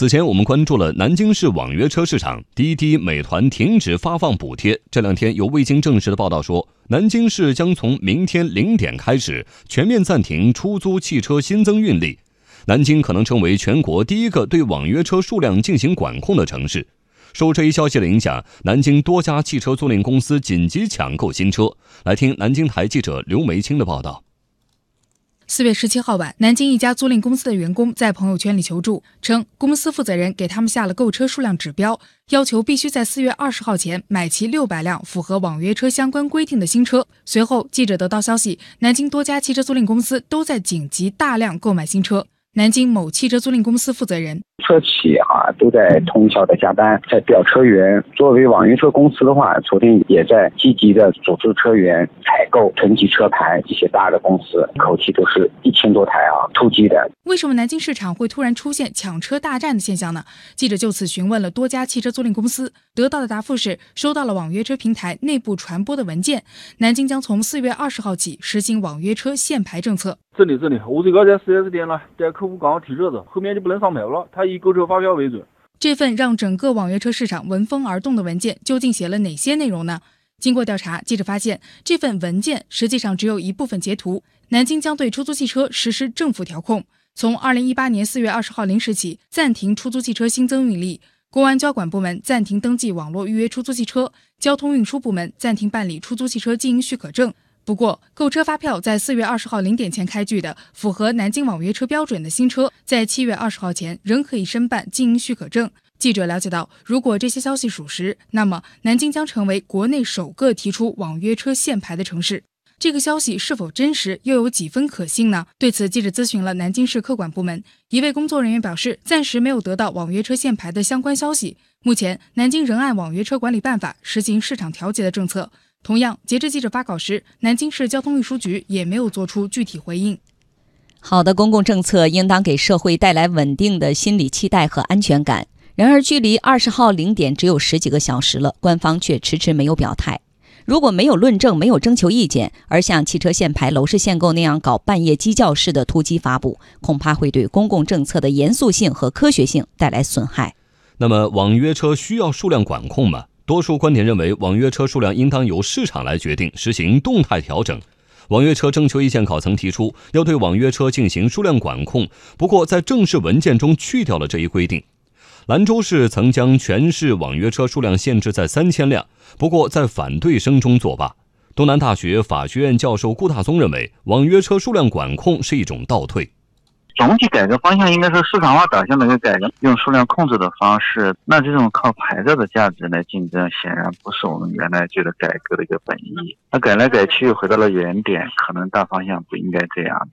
此前我们关注了南京市网约车市场，滴滴、美团停止发放补贴。这两天有未经证实的报道说，南京市将从明天零点开始全面暂停出租汽车新增运力。南京可能成为全国第一个对网约车数量进行管控的城市。受这一消息的影响，南京多家汽车租赁公司紧急抢购新车。来听南京台记者刘梅清的报道。四月十七号晚，南京一家租赁公司的员工在朋友圈里求助，称公司负责人给他们下了购车数量指标，要求必须在四月二十号前买齐六百辆符合网约车相关规定的新车。随后，记者得到消息，南京多家汽车租赁公司都在紧急大量购买新车。南京某汽车租赁公司负责人：车企啊都在通宵的加班，在调车源。作为网约车公司的话，昨天也在积极的组织车源采购囤积车牌。一些大的公司口气都是一千多台啊，突击的。为什么南京市场会突然出现抢车大战的现象呢？记者就此询问了多家汽车租赁公司，得到的答复是收到了网约车平台内部传播的文件，南京将从四月二十号起实行网约车限牌政策。这里这里，我这个在四 S 店了，带客户刚好提车子，后面就不能上牌了，他以购车发票为准。这份让整个网约车市场闻风而动的文件究竟写了哪些内容呢？经过调查，记者发现这份文件实际上只有一部分截图。南京将对出租汽车实施政府调控，从2018年4月20号零时起暂停出租汽车新增运力，公安交管部门暂停登记网络预约出租汽车，交通运输部门暂停办理出租汽车经营许可证。不过，购车发票在四月二十号零点前开具的、符合南京网约车标准的新车，在七月二十号前仍可以申办经营许可证。记者了解到，如果这些消息属实，那么南京将成为国内首个提出网约车限牌的城市。这个消息是否真实，又有几分可信呢？对此，记者咨询了南京市客管部门一位工作人员，表示暂时没有得到网约车限牌的相关消息。目前，南京仍按网约车管理办法实行市场调节的政策。同样，截至记者发稿时，南京市交通运输局也没有做出具体回应。好的公共政策应当给社会带来稳定的心理期待和安全感。然而，距离二十号零点只有十几个小时了，官方却迟迟没有表态。如果没有论证、没有征求意见，而像汽车限牌、楼市限购那样搞半夜鸡叫式的突击发布，恐怕会对公共政策的严肃性和科学性带来损害。那么，网约车需要数量管控吗？多数观点认为，网约车数量应当由市场来决定，实行动态调整。网约车征求意见稿曾提出要对网约车进行数量管控，不过在正式文件中去掉了这一规定。兰州市曾将全市网约车数量限制在三千辆，不过在反对声中作罢。东南大学法学院教授顾大松认为，网约车数量管控是一种倒退。总体改革方向应该是市场化导向的一个改革，用数量控制的方式。那这种靠牌照的价值来竞争，显然不是我们原来觉得改革的一个本意。那改来改去，回到了原点，可能大方向不应该这样。